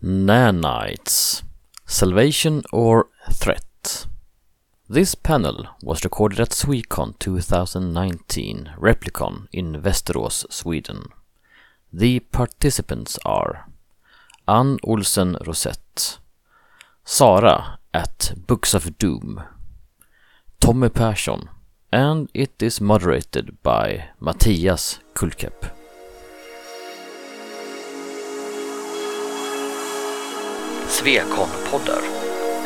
Nanites Salvation or Threat? This panel was recorded at Swecon 2019 Replicon in Västerås, Sweden. The participants are Ann Olsen Rosett, Sara at Books of Doom, Tommy Persson, and it is moderated by Mattias Kulkep. Svekon-poddar.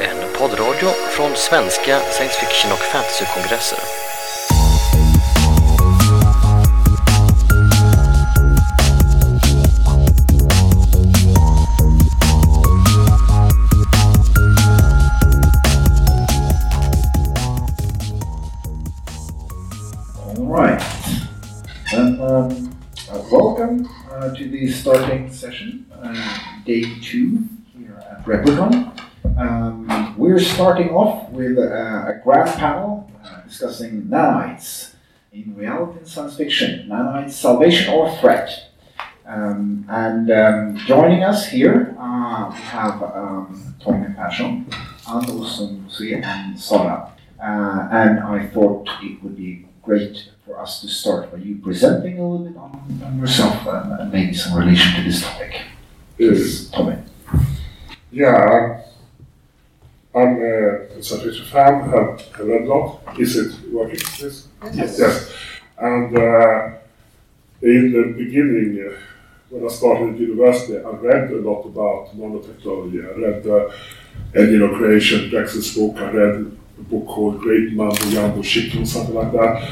En poddradio från svenska science fiction och fantasykongresser. All. Then, um, uh, welcome uh, to the starting session, uh, day two here Replicon. Um, we're starting off with uh, a grand panel uh, discussing nanites in reality and science fiction. Nanites, salvation or threat. Um, and um, joining us here, uh, we have um, Tommy Persson, Andersson Sue, and Sara. Uh, and I thought it would be great for us to start by you presenting a little bit on, on yourself and, and maybe some relation to this topic. Please, Tommy. Yeah, I'm uh, a science fiction fan, have, have read a lot. Is it working? Yes. Yes. Yes. And uh, in the beginning, uh, when I started at university, I read a lot about nanotechnology. I read uh, of Creation, Drexler's book. I read a book called Great Man, Mambo Jambo Chicken, something like that.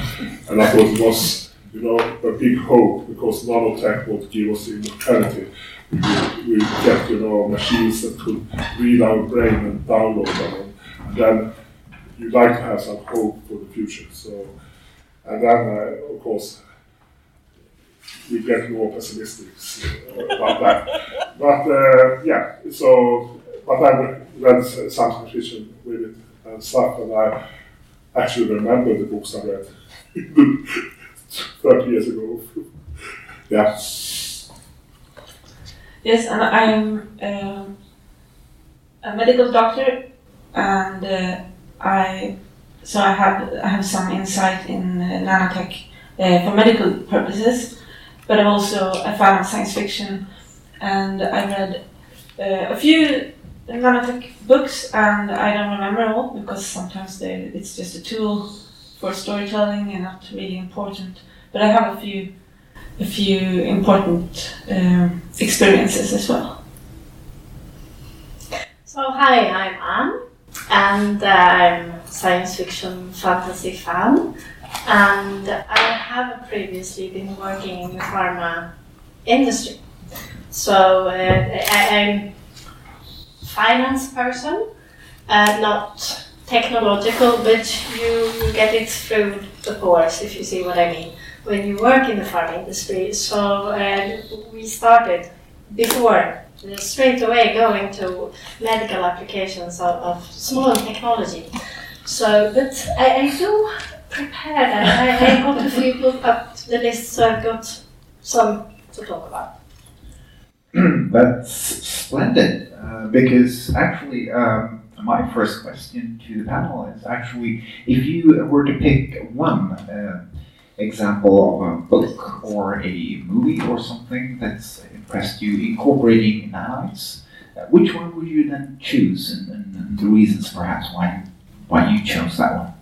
And I thought it was, you know, a big hope because nanotech would give us immortality. We, we get, you know, machines that could read our brain and download them. And then you'd like to have some hope for the future. So, and then, uh, of course, we get more pessimistic uh, about that. But uh, yeah, so, but I read science fiction with it and stuff, and I actually remember the books I read 30 years ago. yeah. Yes, and I'm um, a medical doctor, and uh, I so I have I have some insight in uh, nanotech uh, for medical purposes, but I'm also a fan of science fiction, and I read uh, a few nanotech books, and I don't remember all because sometimes they, it's just a tool for storytelling and not really important. But I have a few a few important um, experiences as well. So hi, I'm Anne, and uh, I'm a science fiction fantasy fan, and I have previously been working in the pharma industry. So uh, I, I'm finance person, uh, not technological, but you get it through the course, if you see what I mean, when you work in the pharma industry. So uh, we started before, uh, straight away going to medical applications of, of small technology. So, but I, I do prepare that. I, I got a few book up the list, so I've got some to talk about. That's splendid, uh, because actually, um, my first question to the panel is actually if you were to pick one uh, example of a book or a movie or something that's impressed you incorporating nanites, uh, which one would you then choose? And, and, and the reasons perhaps why, why you chose that one?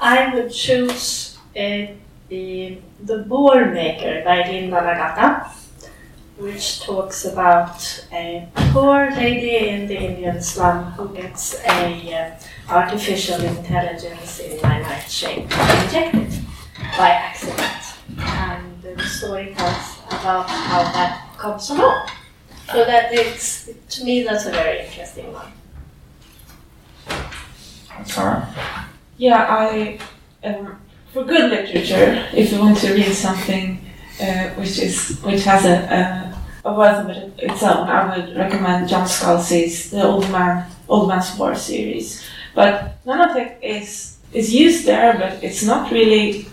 I would choose uh, the the Bohr Maker by Linda Nagata, which talks about a poor lady in the Indian slum who gets a uh, artificial intelligence in nanite shape injected by accident, and the story tells about how that comes along. So that it's to me that's a very interesting one. Sarah? Yeah, I um, for good literature, if you want to read something uh, which is which has a, a, a worth of it, its own, I would recommend John Scalzi's The Old Man Old Man's War series. But nanotech is is used there, but it's not really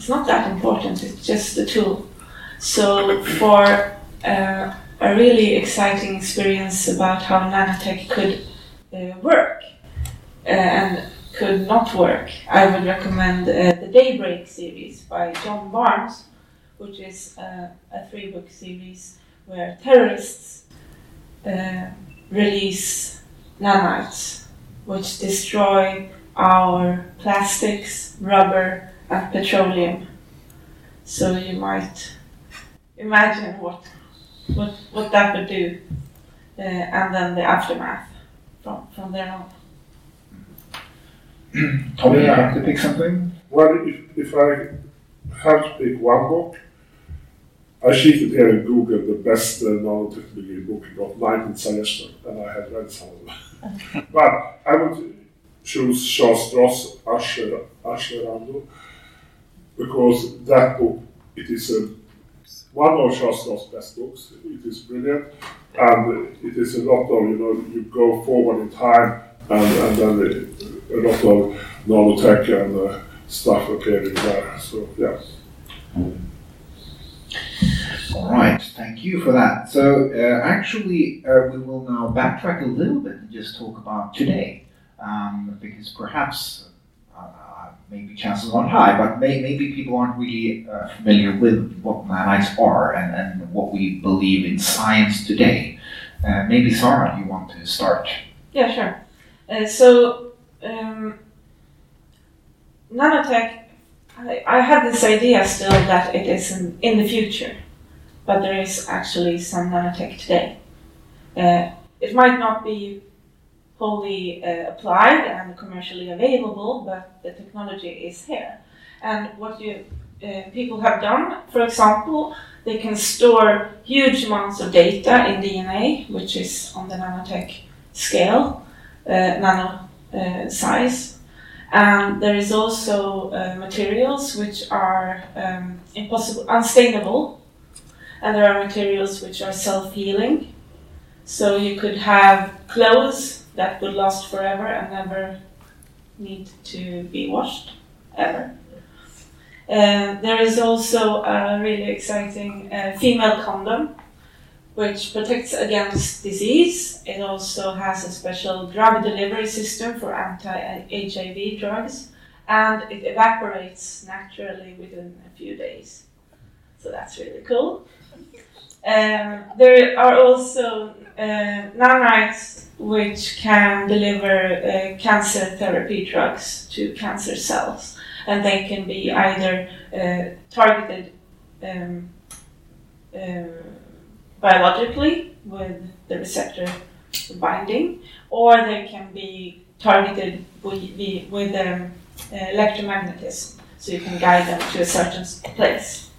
it's not that important. It's just a tool. So for uh, a really exciting experience about how nanotech could uh, work uh, and could not work, I would recommend uh, the Daybreak series by John Barnes, which is uh, a three book series where terrorists release nanites, which destroy our plastics, rubber, and petroleum. So you might imagine what what what that would do, uh, and then the aftermath from from there on. Tommy, you have to pick something? Well, if, if I have to pick one book, I cheated here in Google the best uh, nanotechnology book got 19 suggestions, and I have read some of them. but I would choose Charles Stross, Asher, Accelerando, because that book, it is a, one of Stross' best books. It is brilliant, and it is a lot of, you know, you go forward in time, and, and then a, a lot of nanotech and uh, stuff appearing there. So, yeah. All right, thank you for that. So, uh, actually, uh, we will now backtrack a little bit and just talk about today, um, because perhaps uh, maybe chances aren't high, but may, maybe people aren't really uh, familiar with what nanites are and, and what we believe in science today. Uh, maybe Sarah, you want to start? Yeah, sure. Uh, so, um, nanotech, I, I have this idea still that it is in, in the future, but there is actually some nanotech today. Uh, it might not be wholly uh, applied and commercially available, but the technology is here. And what you uh, people have done, for example, they can store huge amounts of data in DNA, which is on the nanotech scale, uh, nano uh, size. And there is also uh, materials which are um, impossible, unstainable, and there are materials which are self-healing. So you could have clothes that would last forever and never need to be washed ever. Uh, there is also a really exciting uh, female condom which protects against disease. It also has a special drug delivery system for anti-HIV drugs and it evaporates naturally within a few days. So that's really cool. Um, there are also nanites which can deliver uh, cancer therapy drugs to cancer cells, and they can be either uh, targeted um, uh, biologically with the receptor binding, or they can be targeted with, with um, electromagnetism, so you can guide them to a certain place.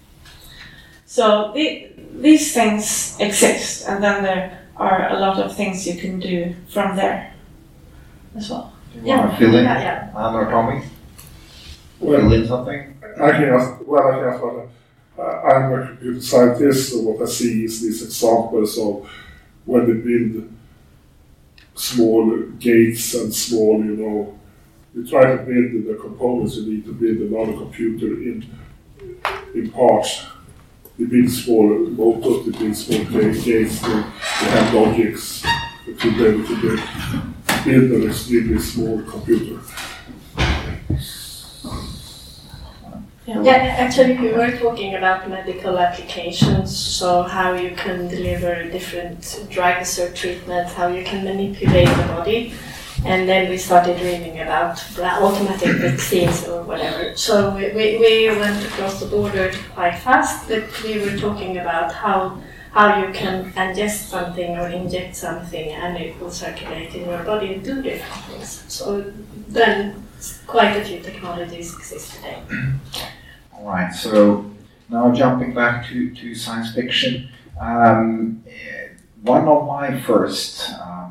So the, these things exist, and then there are a lot of things you can do from there as well. Do you want to fill in, Yeah, yeah. Anna or Tommy? Well, Fill in something? I can ask, well, I can ask what, uh, I'm a computer scientist, so what I see is these examples of when they build small gates and small, you know, you try to build the components you need to build another computer in, in parts. They build small motors, they build small ga- gates, they, they have logics to be able to build, build an extremely small computer. Yeah, actually, we were talking about medical applications, so how you can deliver different drugs or treatments, how you can manipulate the body. And then we started dreaming about automatic vaccines or whatever. So we, we, we went across the border quite fast, but we were talking about how how you can ingest something or inject something and it will circulate in your body and do different things. So then quite a few technologies exist today. All right, so now jumping back to, to science fiction, um, one of my first um,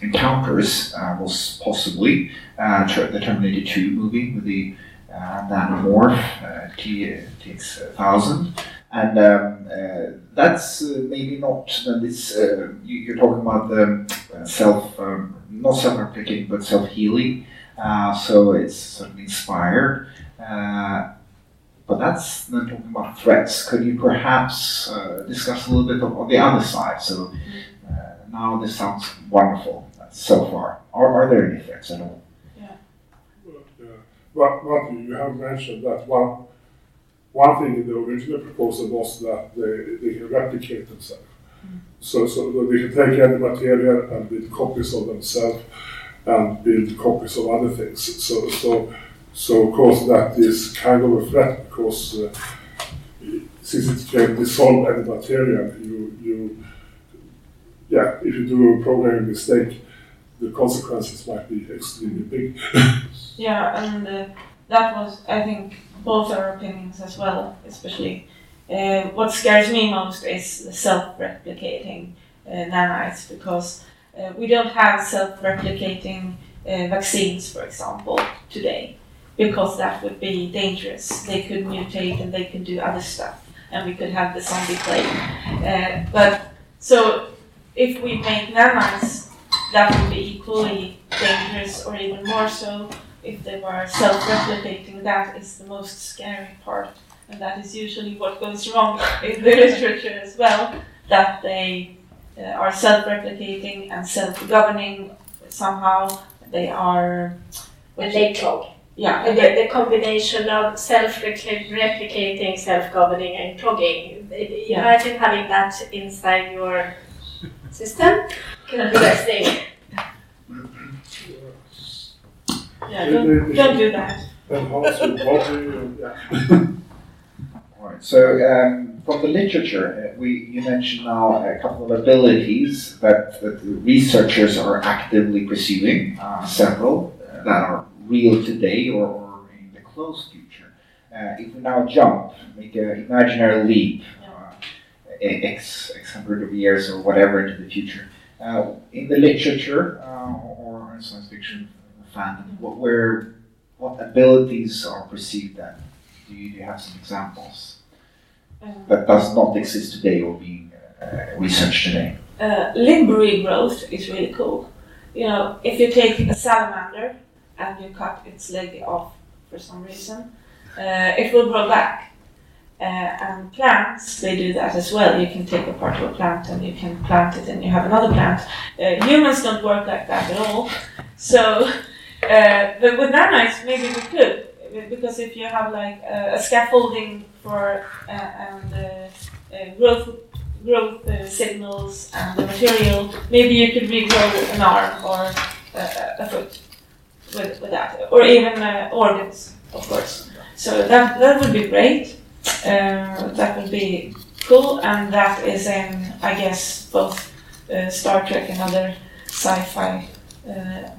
encounters uh, was possibly uh, the Terminator 2 movie with the uh, nanomorph uh, T- TX1000. And um, uh, that's uh, maybe not uh, this, you, you're talking about the self, um, not self-replicating, but self-healing. Uh, so it's certainly inspired. Uh, but that's then talking about threats. Could you perhaps uh, discuss a little bit of, of the other side? So uh, now this sounds wonderful so far. Are, are there any threats at all? But, but you have mentioned that one, one thing in the original proposal was that they, they can replicate themselves. So, so they can take any material and build copies of themselves and build copies of other things. So, so, so of course that is kind of a threat because uh, since it can dissolve any material, you, you, yeah, if you do a programming mistake, the consequences might be extremely big. Yeah, and uh, that was, I think, both our opinions as well, especially. Uh, what scares me most is the self-replicating uh, nanites because uh, we don't have self-replicating uh, vaccines, for example, today because that would be dangerous. They could mutate and they could do other stuff, and we could have the zombie plague. Uh, but so if we make nanites, that would be equally dangerous or even more so if they were self-replicating. That is the most scary part and that is usually what goes wrong in the literature as well, that they uh, are self-replicating and self-governing somehow. They are. And they clog. Yeah, And the, the combination of self-replicating, self-governing, and clogging. It- Yeah. Imagine having that inside your system. Can be interesting. yeah, don't, don't do that. Enhance your body, and, yeah. All right. So um, from the literature, uh, we you mentioned now a couple of abilities that, that the researchers are actively pursuing, uh, several uh, that are real today or, or in the close future. Uh, if we now jump, make an imaginary leap, uh, x x hundred of years or whatever into the future, in the literature uh, or in science fiction fandom, what where what abilities are perceived then? Do you, do you have some examples? Um, that does not exist today or being uh, researched today. uh, limb regrowth is really cool. You know, if you take a salamander and you cut its leg off for some reason, uh, it will grow back. Uh, and plants, they do that as well. You can take a part of a plant and you can plant it and you have another plant. Uh, humans don't work like that at all. So, uh, but with nanites, maybe we could. Because if you have like a, scaffolding for uh, and uh, uh, growth growth signals and the material, maybe you could regrow an arm or a foot with, with that, or even organs, of course. So that that would be great. Uh, that would be cool, and that is in, I guess, both uh, Star Trek and other sci-fi uh,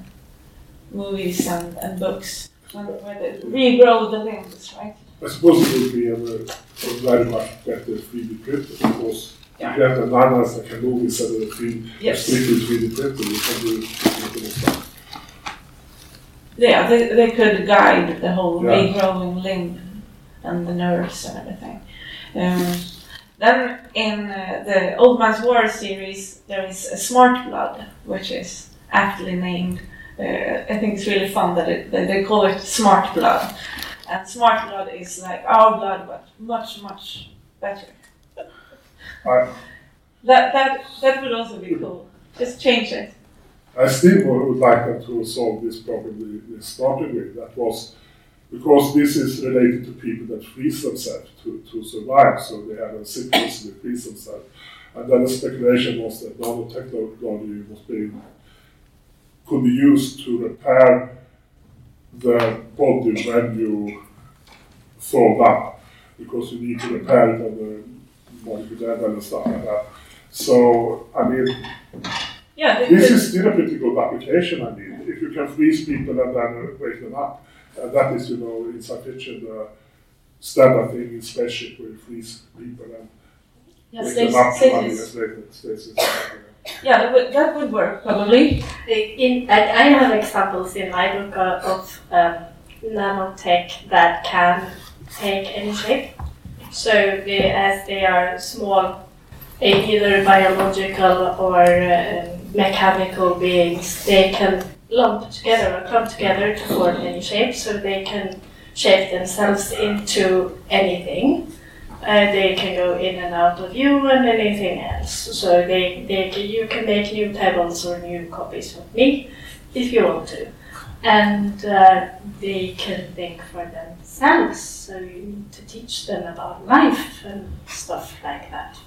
movies and, and books. When, they regrow the limbs, right? I suppose it would be a, a very much better 3D printer because Yeah. if you have the nanas that can move instead of the 3D, Yes. strictly 3D printer, you can do. Yeah, they, they could guide the whole Yeah. regrowing limb and the nerves and everything. Um, then in uh, the Old Man's War series, there is a Smart Blood, which is aptly named. Uh, I think it's really fun that, it, that they call it Smart Blood. And Smart Blood is like our blood, but much, much better. I, That, that, that would also be cool. Just change it. I still would like them to solve this problem they started with. That was because this is related to people that freeze themselves to, to survive, so they have a sickness and they freeze themselves. And then the speculation was that nanotechnology was being could be used to repair the body when you it up, because you need to repair it on the molecular level and stuff like that. So, I mean, Yeah, this is still a pretty good application, I mean, if you can freeze people and then wake them up. And that is, you know, in science fiction, the standard thing in spaceship where you freeze people and yeah, wake stasis- them up one year stasis. Stasis. Yeah, that would, that would work probably. In, I I have examples in my book of, of um, nanotech that can take any shape. So they, as they are small, either biological or um, mechanical beings, they can lump together or clump together to form any shape. So they can shape themselves into anything. Uh, they can go in and out of you and anything else. So they, they can, you can make new tables or new copies of me if you want to. And uh, they can think for themselves. So you need to teach them about life and stuff like that.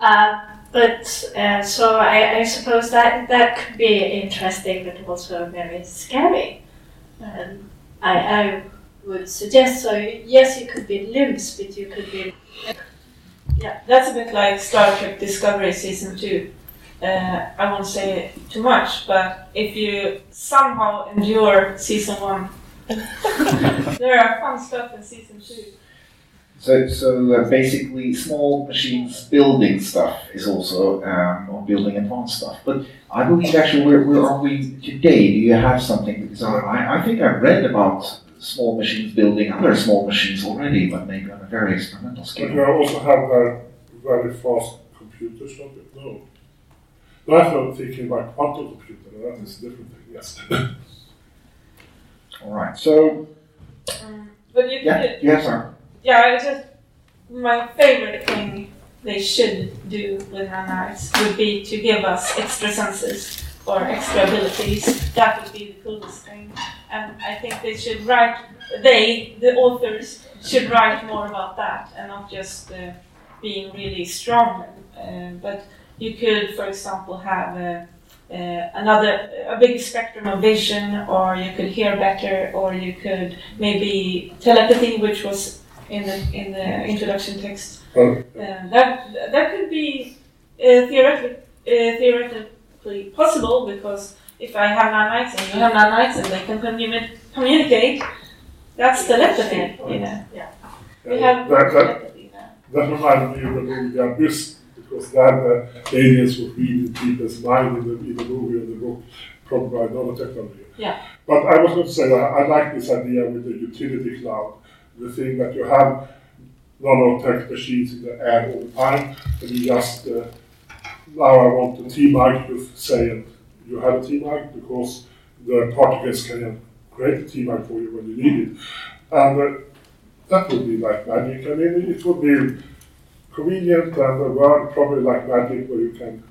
Uh, but uh, so I, I suppose that that could be interesting, but also very scary. Um, I, I would suggest so. Yes, you could be limbs, but you could be. Yeah, that's a bit like Star Trek Discovery season two. Uh, I won't say too much, but if you somehow endure season one, there are fun stuff in season two. So, so uh, basically, small machines building stuff is also um, or building advanced stuff. But I believe actually, where, where are we today? Do you have something? Because I, I think I've read about small machines building other small machines already, but maybe on a very experimental But scale. you also have uh, very fast computers, don't you? No. That's not thinking about quantum computer, that is a different thing, yes. All right. So, Um, but you yeah, could, you have some. Yeah, I just my favorite thing they should do with nanites would be to give us extra senses or extra abilities. That would be the coolest thing. And I think they should write. They, the authors, should write more about that and not just uh, being really strong. Uh, but you could, for example, have a, uh, another a big spectrum of vision, or you could hear better, or you could maybe telepathy, which was in the in the introduction text. Uh, that that could be uh, theoretically uh, theoretically possible because if I have nanites and you have nanites and they can communi- communicate, that's telepathy. You know, we have that, that, that reminds me of the movie The Abyss, because that uh, aliens were reading people's mind in the, in the movie and the book, probably by nanotechnology. Yeah. But I was going to say that I like this idea with the utility cloud, the thing that you have nanotech machines in the air all the time, and you just, uh, now I want a T-mic, you say, you have a T-mic because the particles can create a T-mic for you when you need it. And uh, that would be like magic. I mean, it would be convenient and a world probably like magic where you can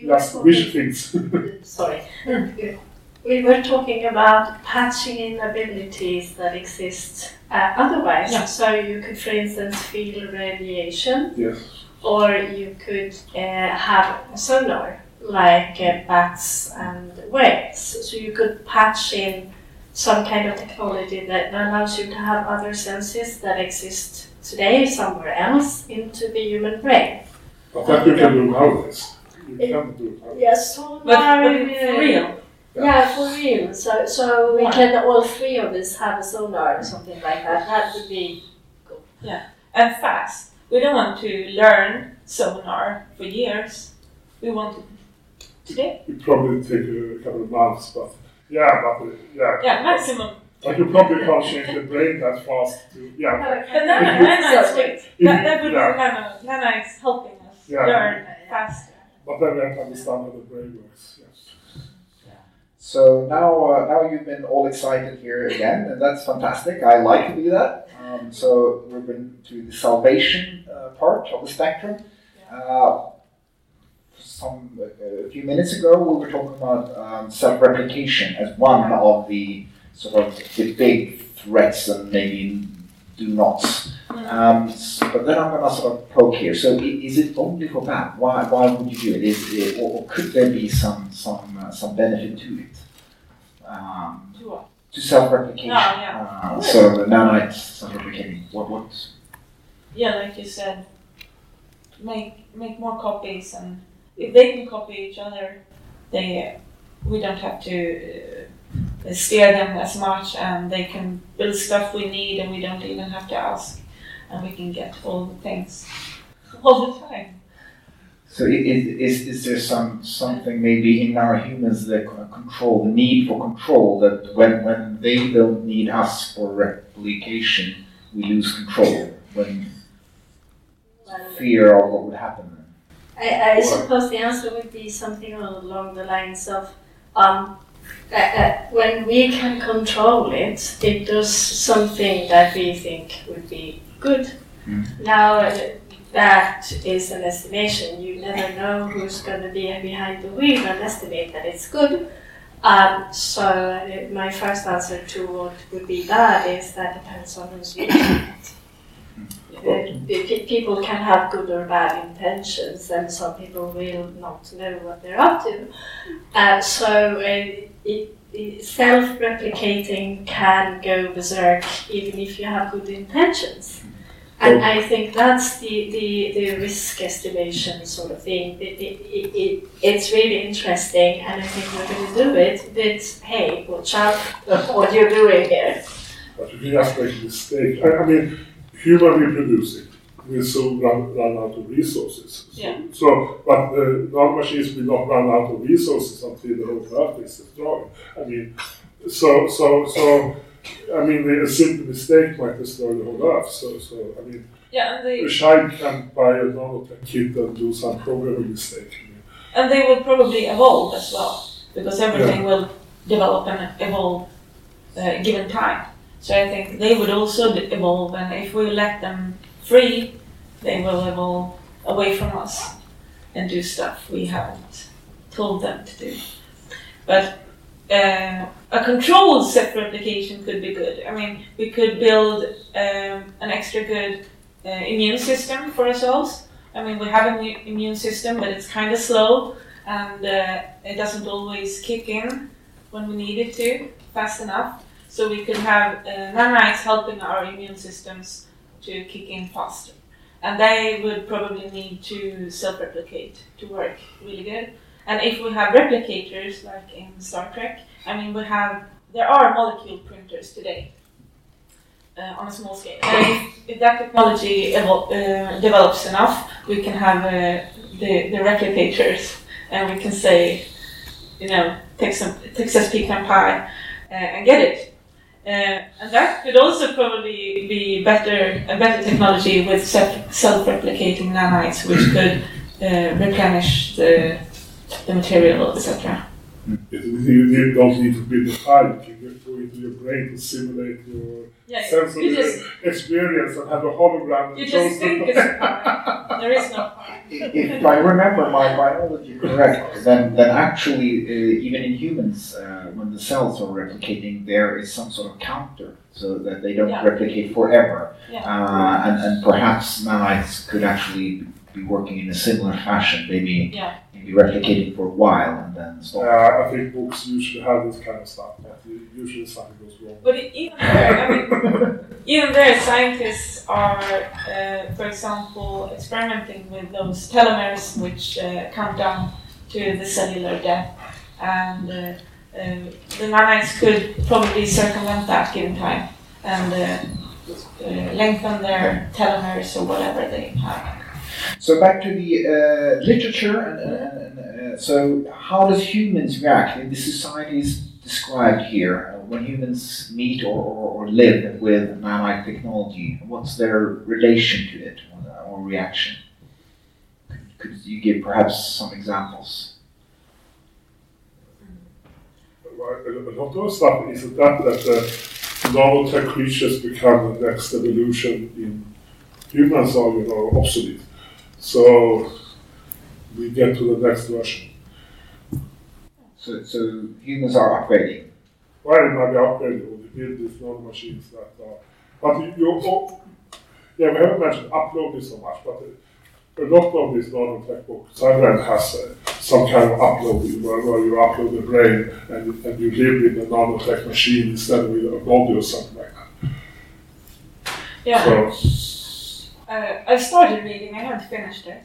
just wish things. Sorry. We were talking about patching in abilities that exist uh, otherwise. Yeah. So you could, for instance, feel radiation, yes. or you could uh, have sonar like uh, bats and whales. So you could patch in some kind of technology that allows you to have other senses that exist today somewhere else into the human brain. But that you can do nowadays. You can do it nowadays. Yes, sonar. But, but real, Yeah, for real. So, so we can all three of us have a sonar or something like that. That would be cool. Yeah, and fast. We don't want to learn sonar for years. We want it today. It probably take a couple of months, but yeah, but uh, yeah. Yeah, maximum. But you probably can't change the brain that fast to yeah. But Nana, Nana is wait. If That, that would yeah. be Nana. Nana is helping us Yeah. learn faster. But then we have to understand how the brain works. Yes. So now, uh, now you've been all excited here again, and that's fantastic. I like to do that. Um, so we've been to the salvation uh, part of the spectrum. Uh, some a few minutes ago, we were talking about um, self-replication as one of the sort of the big threats and maybe do nots. Um, but then I'm going to sort of poke here. So is it only for that? Why, why would you do it? Is it or, or could there be some some uh, some benefit to it? Um, To what? to self-replication. Oh, yeah. Uh, so the nanites self-replicating. What what? Yeah, like you said, make make more copies, and if they can copy each other, they we don't have to uh, steer them as much, and they can build stuff we need, and we don't even have to ask, and we can get all the things all the time. So is, is, is there some something maybe in our humans that control the need for control that when when they don't need us for replication, we lose control when well, fear of what would happen. I, I suppose the answer would be something along the lines of um, uh, uh, when we can control it, it does something that we think would be good. Mm. Now, that is an estimation. You never know who's going to be behind the wheel and estimate that it's good. Um, so, my first answer to what would be bad is that depends on who's using it. Uh, people can have good or bad intentions, and some people will not know what they're up to. Uh, so, uh, it, it, self-replicating can go berserk even if you have good intentions. And I think that's the, the, the risk estimation sort of thing. It, it, it, it, it's really interesting, and I think we're going to do it. But hey, watch out what you're doing here. But if you just make a mistake, I, I mean, human reproducing will soon run, run out of resources. So, Yeah. so but the non-machines will not run out of resources until the whole Earth is destroyed. I mean, so, so, so, I mean, they a simple mistake might destroy the whole Earth. So, so I mean, Yeah, and a child can buy a nanotech kit and do some programming mistake. I mean, and they will probably evolve as well because everything will develop and evolve uh, given time. So I think they would also evolve, and if we let them free, they will evolve away from us and do stuff we haven't told them to do. But uh, a controlled self-replication could be good. I mean, we could build um, an extra good uh, immune system for ourselves. I mean, we have an immune system, but it's kind of slow and uh, it doesn't always kick in when we need it to fast enough. So we could have uh, nanites helping our immune systems to kick in faster. And they would probably need to self-replicate to work really good. And if we have replicators like in Star Trek, I mean, we have there are molecule printers today uh, on a small scale. And if, if that technology evol- uh, develops enough, we can have uh, the the replicators, and we can say, you know, take some Texas pecan pie uh, and get it. Uh, and that could also probably be better a better technology with self self-replicating nanites, which could uh, replenish the the material, etc. it, you, you don't need to be a file. You can just go into your brain to simulate your Yeah, sensory you just experience and have a hologram. that you shows just think it's. There is no pie. If I remember my biology correct, then, then actually, uh, even in humans, uh, when the cells are replicating, there is some sort of counter so that they don't Yeah. replicate forever. Yeah. Uh, and, and perhaps nanites could actually be working in a similar fashion, maybe, Yeah. Maybe replicating for a while and then stop. Uh, I think books usually have this kind of stuff, but usually something goes wrong. But even there, I mean, even there, scientists are, uh, for example, experimenting with those telomeres, which uh, count down to the cellular death, and uh, uh, the nanites could probably circumvent that given time and uh, uh, lengthen their telomeres or whatever they have. So back to the uh, literature, and, and, uh, so how does humans react in the societies described here uh, when humans meet or, or, or live with nanite technology? What's their relation to it or, or reaction? Could, could you give perhaps some examples? A lot of stuff is that that the nanotech creatures become the next evolution in humans are you know obsolete. So we get to the next version. So, so humans are upgrading. Why might be upgraded or we build these nanomachines that are but you, you oh, yeah we haven't mentioned uploading so much, but a lot of these nanotech books Cyberland has uh, some kind of uploading where, where you upload the brain and, and you live in a nanotech machine instead of with a body or something like that. Yeah. So Uh, I started reading, I haven't finished it,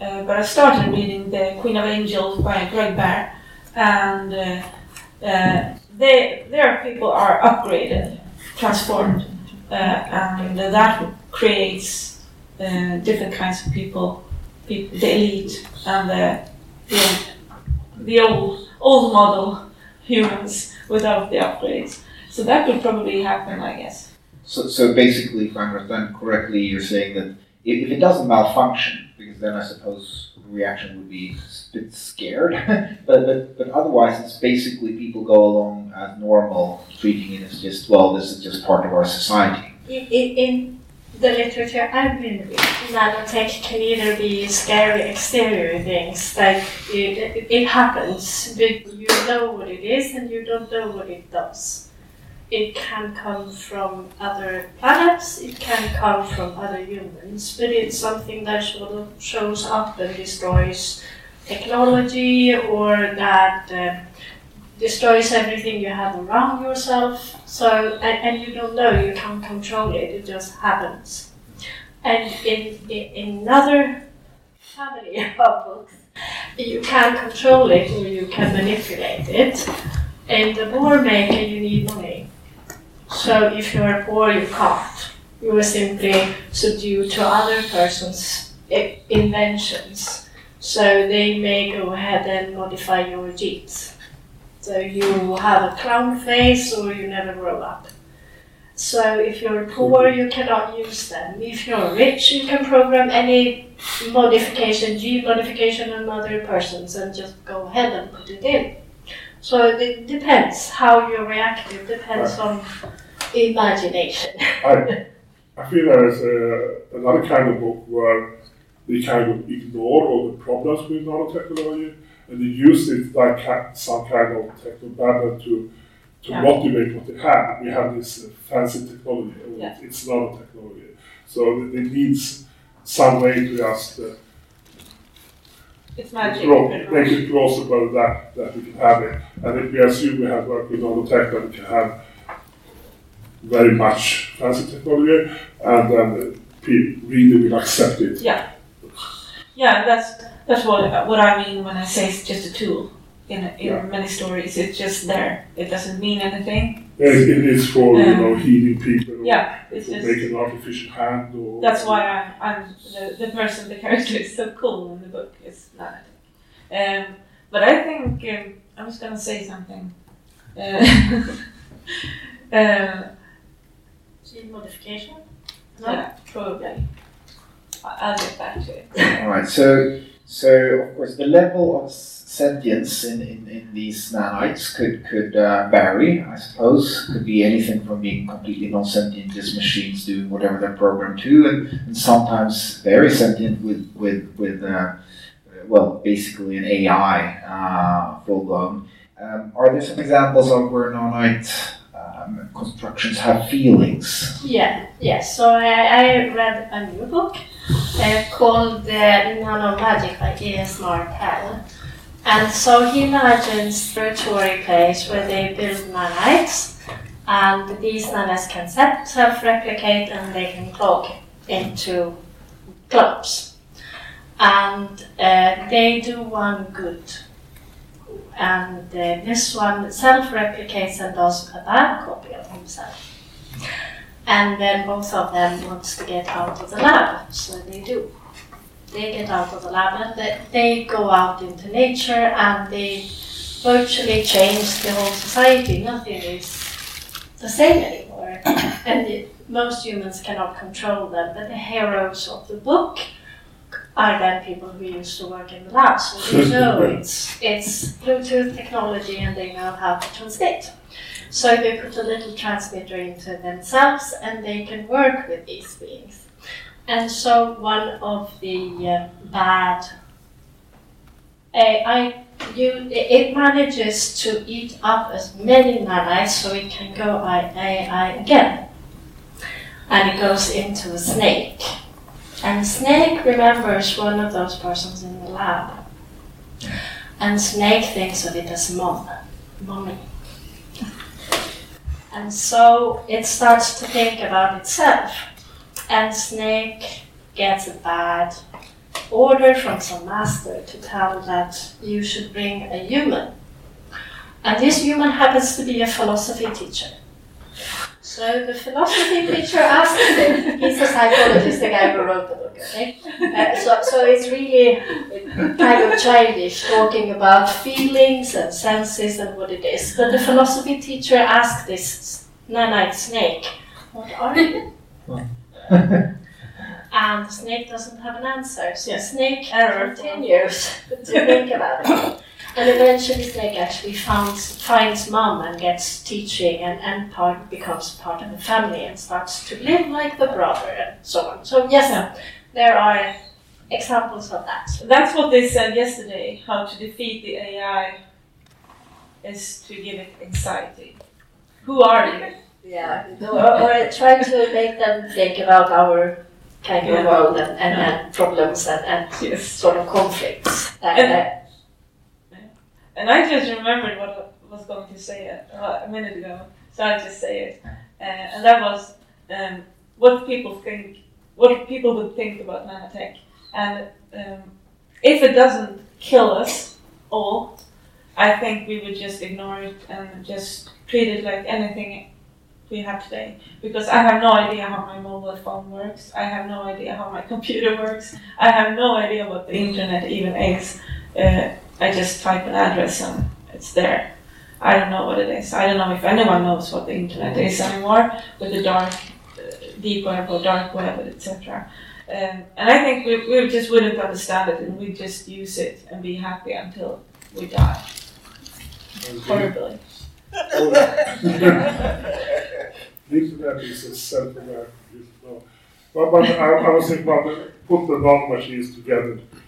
uh, but I started reading The Queen of Angels by Greg Bear, and uh, uh, they, their people are upgraded, transformed, uh, and that creates uh, different kinds of people, people the elite and the, the, the old, old model humans without the upgrades. So that would probably happen, I guess. So, so basically, if I understand correctly, you're saying that if, if it doesn't malfunction, because then I suppose the reaction would be a bit scared. but, but but otherwise, it's basically people go along as normal, treating it as just well, this is just part of our society. In, in, in the literature I've been reading, nanotech can either be scary exterior things, like it, it happens, but you know what it is and you don't know what it does. It can come from other planets, it can come from other humans, but it's something that sort of shows up and destroys technology or that uh, destroys everything you have around yourself. So, and, and you don't know, you can't control it, it just happens. And in, in, another family of books, you can control it or you can manipulate it. And the Bohr Maker, you need money. So if you are poor, you can't. You are simply subdued to other person's i- inventions. So they may go ahead and modify your genes. So you have a clown face or you never grow up. So if you're poor, mm-hmm. you cannot use them. If you're rich, you can program any modification, gene modification on other persons and just go ahead and put it in. So it depends how you react. It depends on imagination. I, I feel there is a, another kind of book where they kind of ignore all the problems with nanotechnology and they use it like some kind of techno to to Yeah. motivate what they have. We have this uh, fancy technology, and Yeah. it's nanotechnology. So it needs some way to just uh, It's magic. grow, make it plausible that, that we can have it. And if we assume we have worked with nanotech, that we can have very much fancy technology, and then people really will accept it. Yeah. Yeah, that's that's what what I mean when I say it's just a tool. In in Yeah. many stories, it's just there. It doesn't mean anything. It, it is for you Um, know healing people. Or Yeah, it's just make an artificial hand. Or that's why I'm, I'm the, the person, the character is so cool in the book. Is Nanatic. Um, but I think um, I'm just gonna say something. Uh, uh, Gene modification? yeah, probably. I- I'll get back to it. All right. So, so of course, the level of sentience in, in, in these nanites could could uh, vary. I suppose could be anything from being completely non-sentient, just machines doing whatever they're programmed to, and, and sometimes very sentient with with with uh, well, basically an AI uh, full blown. Um, are there some examples of where nanite constructions have feelings? Yeah, yes. So I, I read a new book uh, called uh, Nano Magic by E.S. Martell. And so he imagines laboratory place where they build nanites, and these nanites can self replicate and they can clog into clumps. And uh, they do one good. And uh, this one self replicates and does a bad copy of himself. And then both of them wants to get out of the lab, so they do. They get out of the lab and they, they go out into nature and they virtually change the whole society. Nothing is the same anymore. and most humans cannot control them, but the heroes of the book are then people who used to work in the lab. So they know it's, it's Bluetooth technology and they know how to transmit. So they put a little transmitter into themselves and they can work with these beings. And so one of the uh, bad AI, you, it manages to eat up as many nanites so it can go AI again. And it goes into a snake. And snake remembers one of those persons in the lab. And snake thinks of it as mom, mommy. And so it starts to think about itself. And Snake gets a bad order from some master to tell that you should bring a human. And this human happens to be a philosophy teacher. So the philosophy teacher asked him, he's a psychologist, the guy who wrote the book, okay? Uh, so, so it's really kind of childish talking about feelings and senses and what it is. But the philosophy teacher asked this nanite snake, What are you? and the snake doesn't have an answer. So Yeah. the snake Error. continues to think about it. And eventually Snake actually finds, finds mom and gets teaching and, and part, becomes part of the family and starts to live like the brother and so on. So yes, Yeah. there are examples of that. That's what they said yesterday. How to defeat the AI is to give it anxiety. Who are you? Yeah, or, or try to make them think about our kind of Yeah. world and, and, and problems and, and Yes. sort of conflicts. That, And- that, And I just remembered what I was going to say a, minute ago, so I just say it. Uh, and that was um, what people think, what people would think about nanotech. And um, if it doesn't kill us all, I think we would just ignore it and just treat it like anything we have today. Because I have no idea how my mobile phone works. I have no idea how my computer works. I have no idea what the internet even is. Uh, I just type an address and it's there. I don't know what it is. I don't know if anyone knows what the internet is anymore with the dark, uh, deep web or dark web, etc. Um, and I think we, we just wouldn't understand it and we'd just use it and be happy until we die. Horribly. Internet is a self-aware computer. No. But, but I, I was thinking about the- put the nano-machines together, uh,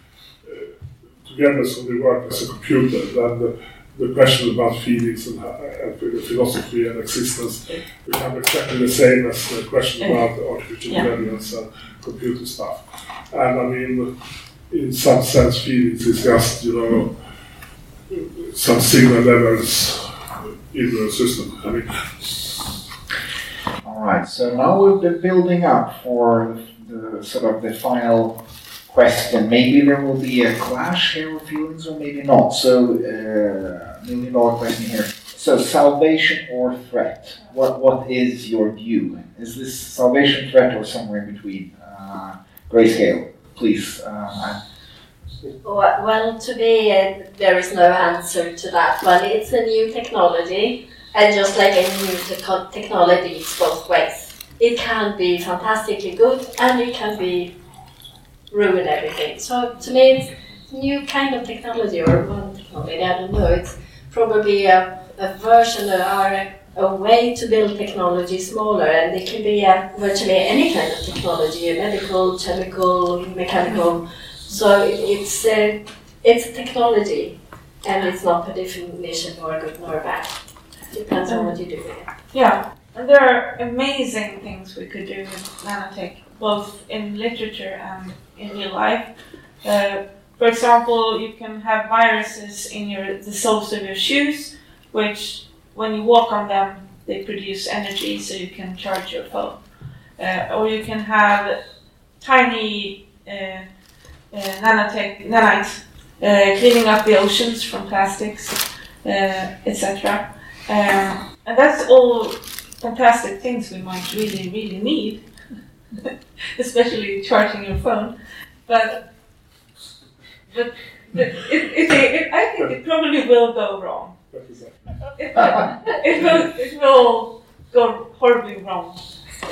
together so they work as a computer. Then the, the question about feelings and, uh, and philosophy and existence become exactly the same as the question about artificial Yeah. intelligence and computer stuff. And I mean, in some sense, feelings is just you know some signal levels in the system. I mean, All right, so now we've been building up for the sort of the final question. Maybe there will be a clash here of feelings, or maybe not. So, uh, million dollar question here. So, salvation or threat? What what is your view? Is this salvation, threat, or somewhere in between? Uh, grayscale, please. Uh, Well, to me, uh, there is no answer to that one. It's a new technology, and just like any new teco- technology, it's both ways. It can be fantastically good, and it can be ruin everything. So to me, it's a new kind of technology or one technology. I don't know. It's probably a, a version or a, a way to build technology smaller, and it can be a, virtually any kind of technology: a medical, chemical, mechanical. So it, it's a, it's a technology, and it's not per definition nor good nor bad. Depends on what you do with it. Yeah, and there are amazing things we could do with nanotech, both in literature and in real life. Uh, for example, you can have viruses in your the soles of your shoes, which when you walk on them, they produce energy, so you can charge your phone. Uh, or you can have tiny uh, uh, nanotech nanites uh, cleaning up the oceans from plastics, uh, etc. Um, and that's all fantastic things we might really, really need, especially charging your phone. But, but, but it, it, it, I think it probably will go wrong. it. It will, it will, go horribly wrong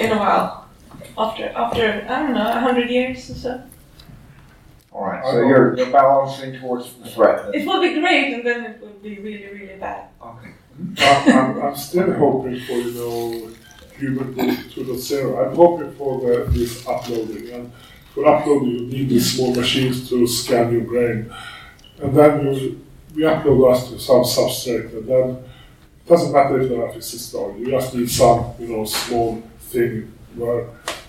in a while. After, after I don't know, a hundred years or so. all right, so you're you're balancing towards the threat. It will be great, and then it will be really, really bad. Okay. I'm, I'm, I'm still hoping for, you know, human 2.0. I'm hoping for the, this uploading. And for uploading, you need these small machines to scan your brain. And then you, we upload us to some substrate, and then it doesn't matter if the physicist or you just need some, you know, small thing where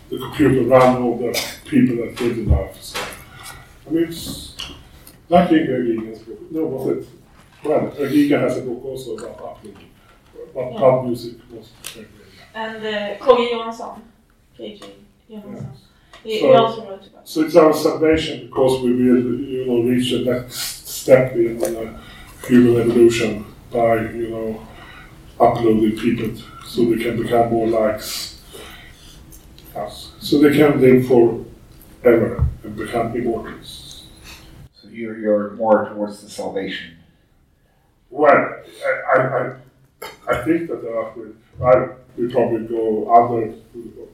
the computer run all the people that live in Earth. So, I mean, it's like Giga Giga's book. No, was it? Well, Giga has a book also about uploading. But Yeah. pub music very great. And uh, KG Johansson, KG Johansson, he, he So- also wrote about. So it's our salvation because we will, you know, reach the next step in uh, human evolution by, you know, uploading people so they can become more like us. So they can live forever and become immortals. So you're you're more towards the salvation. Well, I, I, I, I think that there are, I, we probably go under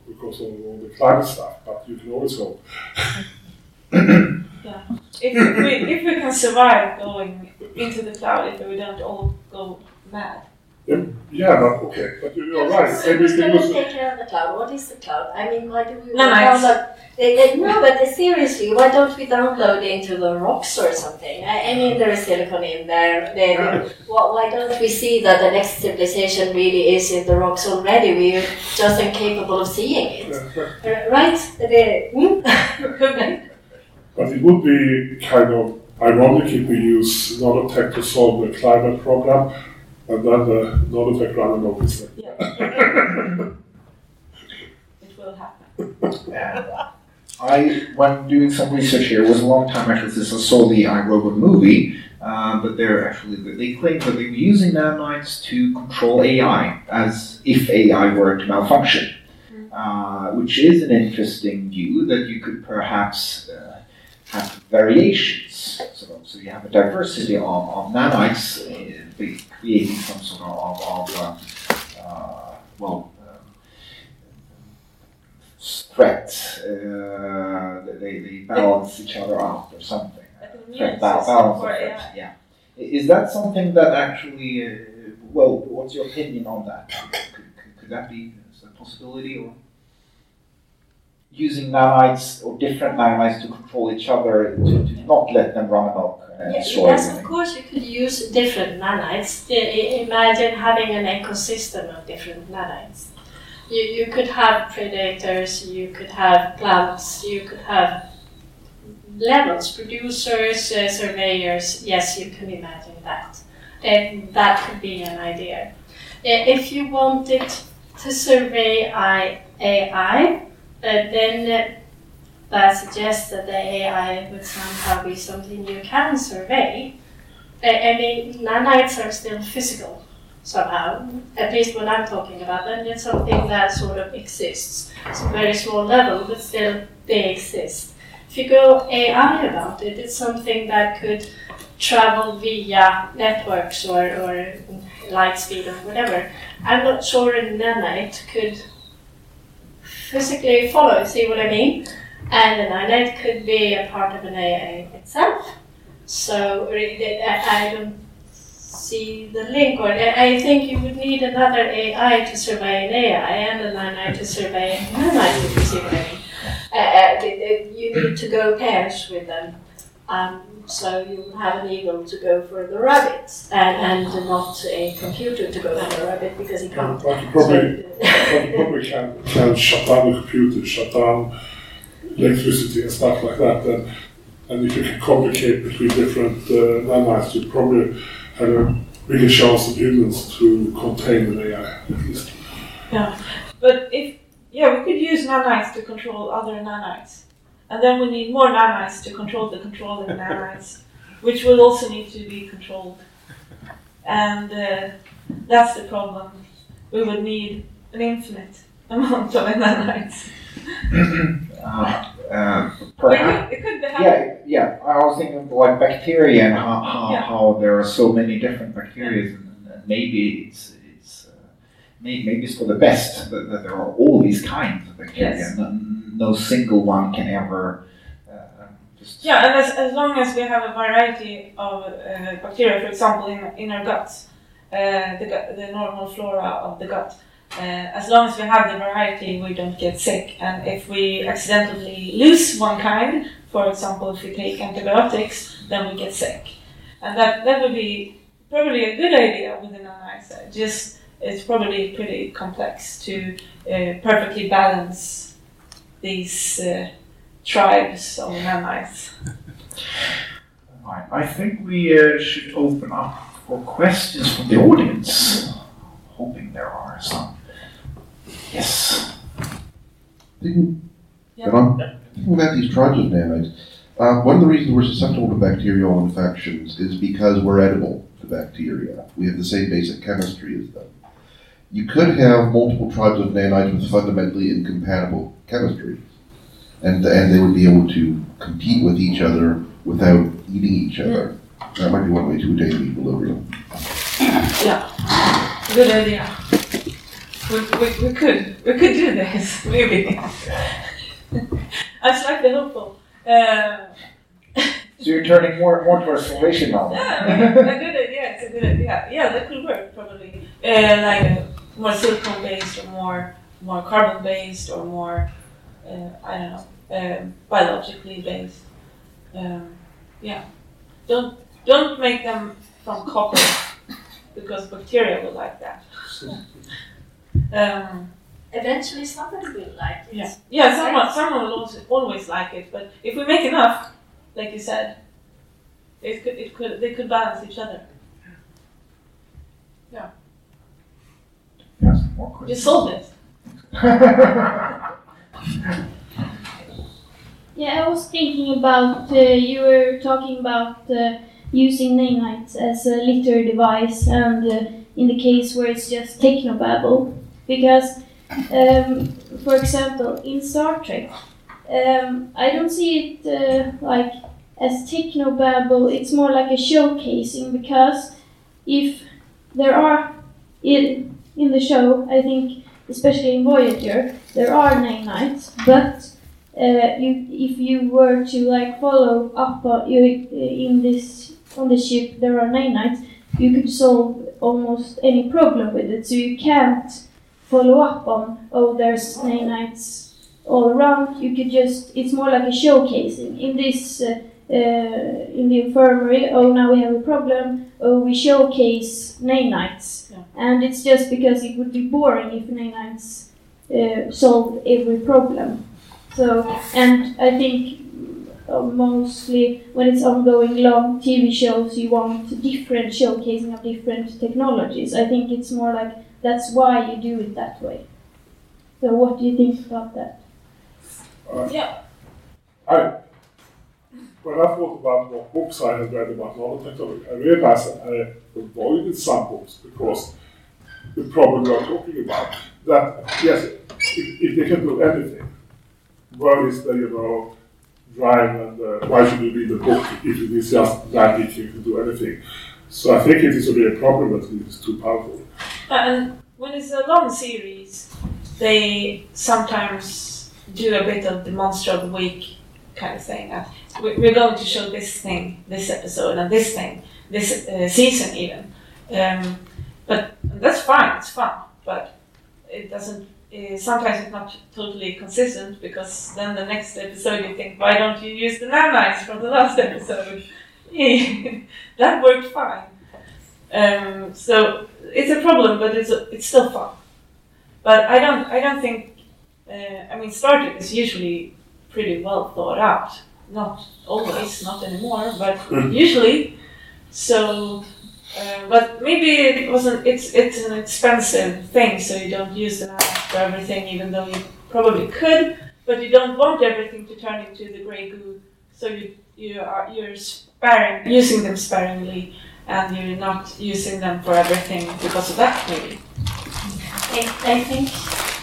because of all the climate stuff, but you can always hope. yeah. If we, if we can survive going into the cloud, if we don't all go mad. Yeah, but okay, but you- you're right. So Maybe who's going to take care of the cloud? What is the cloud? I mean, why do we No, no, download? They, they, no, but seriously, why don't we download into the rocks or something? I, I mean, there is silicon in there. They, they, why, why don't we see that the next civilization really is in the rocks already? We are just incapable of seeing it, Uh, right? They, hmm? But it would be kind of ironic if we use nanotech to solve the climate problem, and then the nanotech running over this thing. Yeah. it will happen. And I, when doing some research here, it was a long time after this, I saw the I, Robot movie, uh, but they're actually, they claim that they were using nanoids to control AI, as if AI were to malfunction. Uh, which is an interesting view that you could perhaps uh, have variations. So, you have a diversity of, of nanoids uh, creating some sort of, of uh, uh, well, um, threat. Uh, they, they balance each other out or something. Threat balance of for threats, AI. yeah. Is that something that actually, uh, well, what's your opinion on that? Could, could, could that be a possibility or? Using nanites or different nanites to control each other to, to not let them run amok destroy yes, of course, you could use different nanites. Imagine having an ecosystem of different nanites. You, you could have predators, you could have plants, you could have levels, producers, uh, surveyors. Yes, you can imagine that. And that could be an idea. If you wanted to survey AI, then uh, that suggests that the AI would somehow be something you can survey. I, mean, nanites are still physical somehow, at least when I'm talking about them. It's something that sort of exists. It's a very small level, but still they exist. If you go AI about it, it's something that could travel via networks or, or light speed or whatever. I'm not sure a nanite could physically follow, see what I mean? And an nanite could be a part of an AI itself. So I don't see the link, or I think you would need another AI to survey an AI and a nanite to survey a nanite, if you see what I mean. Uh, uh, you need to go pairs with them. Um, so you have an eagle to go for the rabbit, and, and not a computer to go for the rabbit because he can't. But you probably, but you probably can, can shut down the computer, shut down electricity and stuff like that. And, and if you can communicate between different uh, nanites, you probably have a bigger chance of humans to contain an AI, at least. Yeah, but if yeah, we could use nanites to control other nanites, and then we need more nanites to control the controlling nanites, which will also need to be controlled. And uh, that's the problem. We would need an infinite amount of nanites. Uh, uh, perhaps. it, could, it could be happening. Yeah, yeah. I was thinking of like bacteria and how, how, Yeah. how there are so many different bacteria, and, and maybe it's it's uh, maybe, maybe it's for the best that, that there are all these kinds of bacteria. Yes. No single one can ever uh. Yeah, and as, as long as we have a variety of uh, bacteria, for example, in, in our guts, uh, the, the normal flora of the gut, uh, as long as we have the variety, we don't get sick. And if we accidentally lose one kind, for example, if we take antibiotics, then we get sick. And that, that would be probably a good idea with an nanites. Just it's probably pretty complex to uh, perfectly balance these uh, tribes of nanites. Right, I think we uh, should open up for questions from the audience. Hoping there are some. Yes. Thinking, Yeah. and I'm thinking about these tribes of nanites. Um, one of the reasons we're susceptible to bacterial infections is because we're edible to bacteria. We have the same basic chemistry as them. You could have multiple tribes of nanites with fundamentally incompatible chemistry, and and they would be able to compete with each other without eating each other. That might be one way to attain equilibrium. Yeah, good idea. we, we, we could we could do this maybe. I'm slightly hopeful. Uh, So you're turning more more towards simulation now. yeah, I mean, a good idea. It's a good idea. Yeah, that could work probably. Uh, like uh, more silicon based or more more carbon based or more uh, I don't know um, biologically based. Um, yeah, don't don't make them from copper because bacteria will like that. Um, Eventually, somebody will like it. yeah, yeah. Someone someone will also always like it, but if we make enough, like you said, it could it could they could balance each other. Yes, more You solved it. Yeah, I was thinking about uh, you were talking about uh, using nanites as a litter device, and uh, in the case where it's just technobabble, because, um, for example, in Star Trek, um, I don't see it uh, like as technobabble. It's more like a showcasing because if there are in in the show, I think especially in Voyager, there are nanites, but uh, you, if you were to like follow up on, you, in this on the ship there are nanites, you could solve almost any problem with it. So you can't follow up on oh there's nanites all around. You could just it's more like a showcasing in this. Uh, uh, in the infirmary, oh now we have a problem. Oh, we showcase nanites, Yeah. and it's just because it would be boring if nanites uh, solved every problem. So, and I think uh, mostly when it's ongoing long TV shows, you want different showcasing of different technologies. I think it's more like that's why you do it that way. So, what do you think about that? Yeah. I, when I thought about what books I had read about nanotechnology, I realized that I avoided some books because the problem we are talking about, that yes, if, if they can do anything, what is the, you know, drive and uh, why should you read a book if it is just magic, you can do anything. So I think it is a real problem that it is too powerful. And when it's a long series, they sometimes do a bit of the monster of the week kind of thing. Uh, we- we're going to show this thing, this episode, and this thing, this uh, season even. Um, but that's fine, it's fun. But it doesn't. Uh, sometimes it's not totally consistent because then the next episode you think, why don't you use the nanites from the last episode? that worked fine. Um, so it's a problem, but it's it's still fun. But I don't I don't think uh, I mean Star Trek is usually pretty well thought out. Not always, not anymore, but usually. So, uh, but maybe it wasn't. It's it's an expensive thing, so you don't use the knife for everything, even though you probably could. But you don't want everything to turn into the grey goo, so you you are you're sparing using them sparingly and you're not using them for everything because of that maybe. I, I think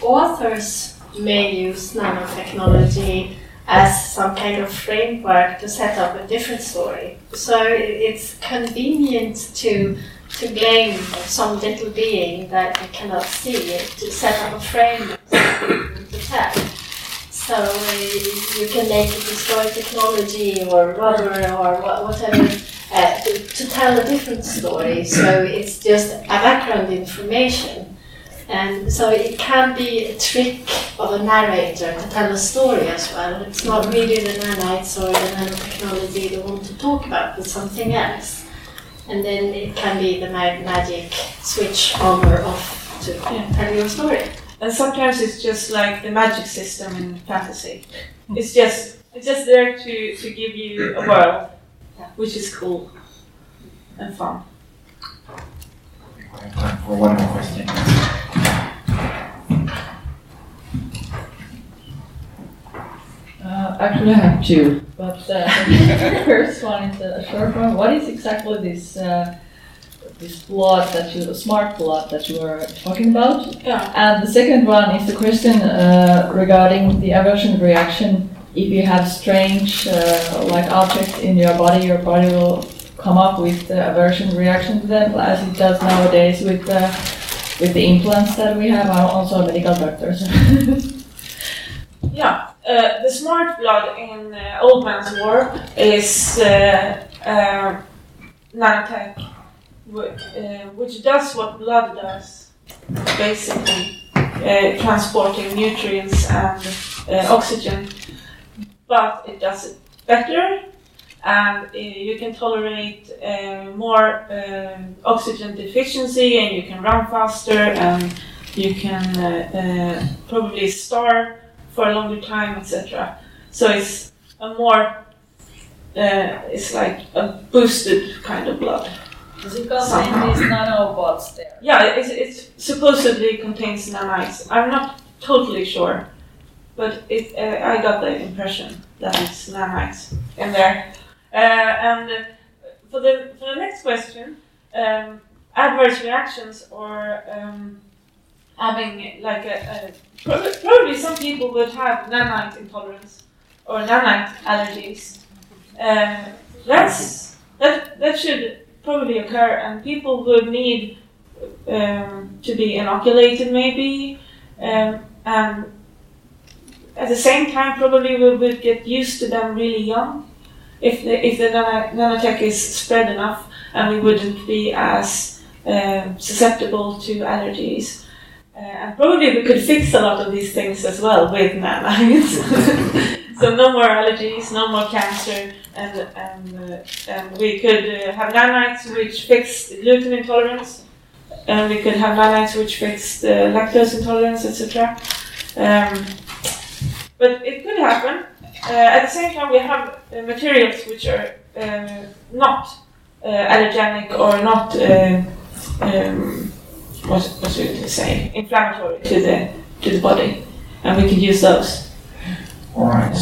authors may use nanotechnology as some kind of framework to set up a different story. So it's convenient to to blame some little being that you cannot see to set up a framework to tell. So uh, you can make it destroy technology or rubber or wha- whatever uh, to, to tell a different story. So it's just a background information. And so it can be a trick of a narrator to tell a story as well. It's not really the nanites or the nanotechnology they want to talk about, but something else. And then it can be the ma- magic switch on or off to Yeah. tell your story. And sometimes it's just like the magic system in fantasy. Hmm. It's just it's just there to, to give you a world, which is cool and fun. We have time for one more question. Uh, actually, I have two, but uh, the first one is a short one. What is exactly this uh, this plot that you, smart blood that you were talking about? Yeah. And the second one is the question uh, regarding the aversion reaction. If you have strange uh, like objects in your body, your body will come up with the aversion reaction to them, as it does nowadays with uh, with the implants that we have. I'm also a medical doctor. So. Yeah, uh, the smart blood in uh, Old Man's War is uh, uh, nanotech, uh, which does what blood does, basically uh, transporting nutrients and uh, oxygen, but it does it better, and uh, you can tolerate uh, more uh, oxygen deficiency, and you can run faster, and you can uh, uh, probably starve for a longer time, etc. So it's a more, uh, it's like a boosted kind of blood. Does it contain these nanobots there? Yeah, it, it supposedly contains nanites. I'm not totally sure, but it, uh, I got the impression that it's nanites in there. Uh, and for the for the next question, um, adverse reactions or um, having like a, a probably, some people would have nanite intolerance or nanite allergies. Uh, that's that that should probably occur, and people would need um, to be inoculated maybe, um, and at the same time probably we would get used to them really young if the, if the nano- nanotech is spread enough, and we wouldn't be as um, susceptible to allergies. Uh, and probably we could fix a lot of these things as well with nanites. so no more allergies, no more cancer, and and, uh, and we could uh, have nanites which fix gluten intolerance, and we could have nanites which fix uh, lactose intolerance, etc. Um, but it could happen. Uh, at the same time, we have uh, materials which are not allergenic or not. Um, what, what should we say? Inflammatory to the to the body, and we can use those. Alright.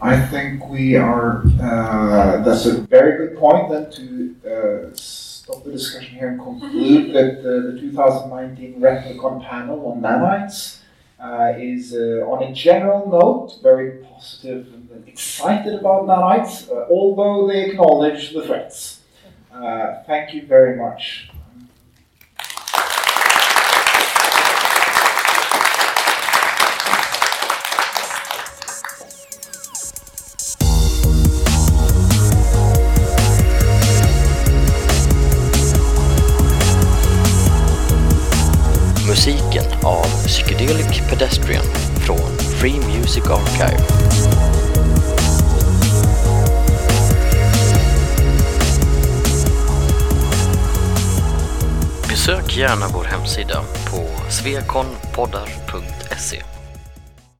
I think we are. Uh, that's a very good point. Then to uh, stop the discussion here and conclude that uh, the 2019 Replicon panel on nanites uh, is, uh, on a general note, very positive and excited about nanites, uh, although they acknowledge the threats. Uh, thank you very much. Music Archive. Besök gärna vår hemsida på svekonpoddar.se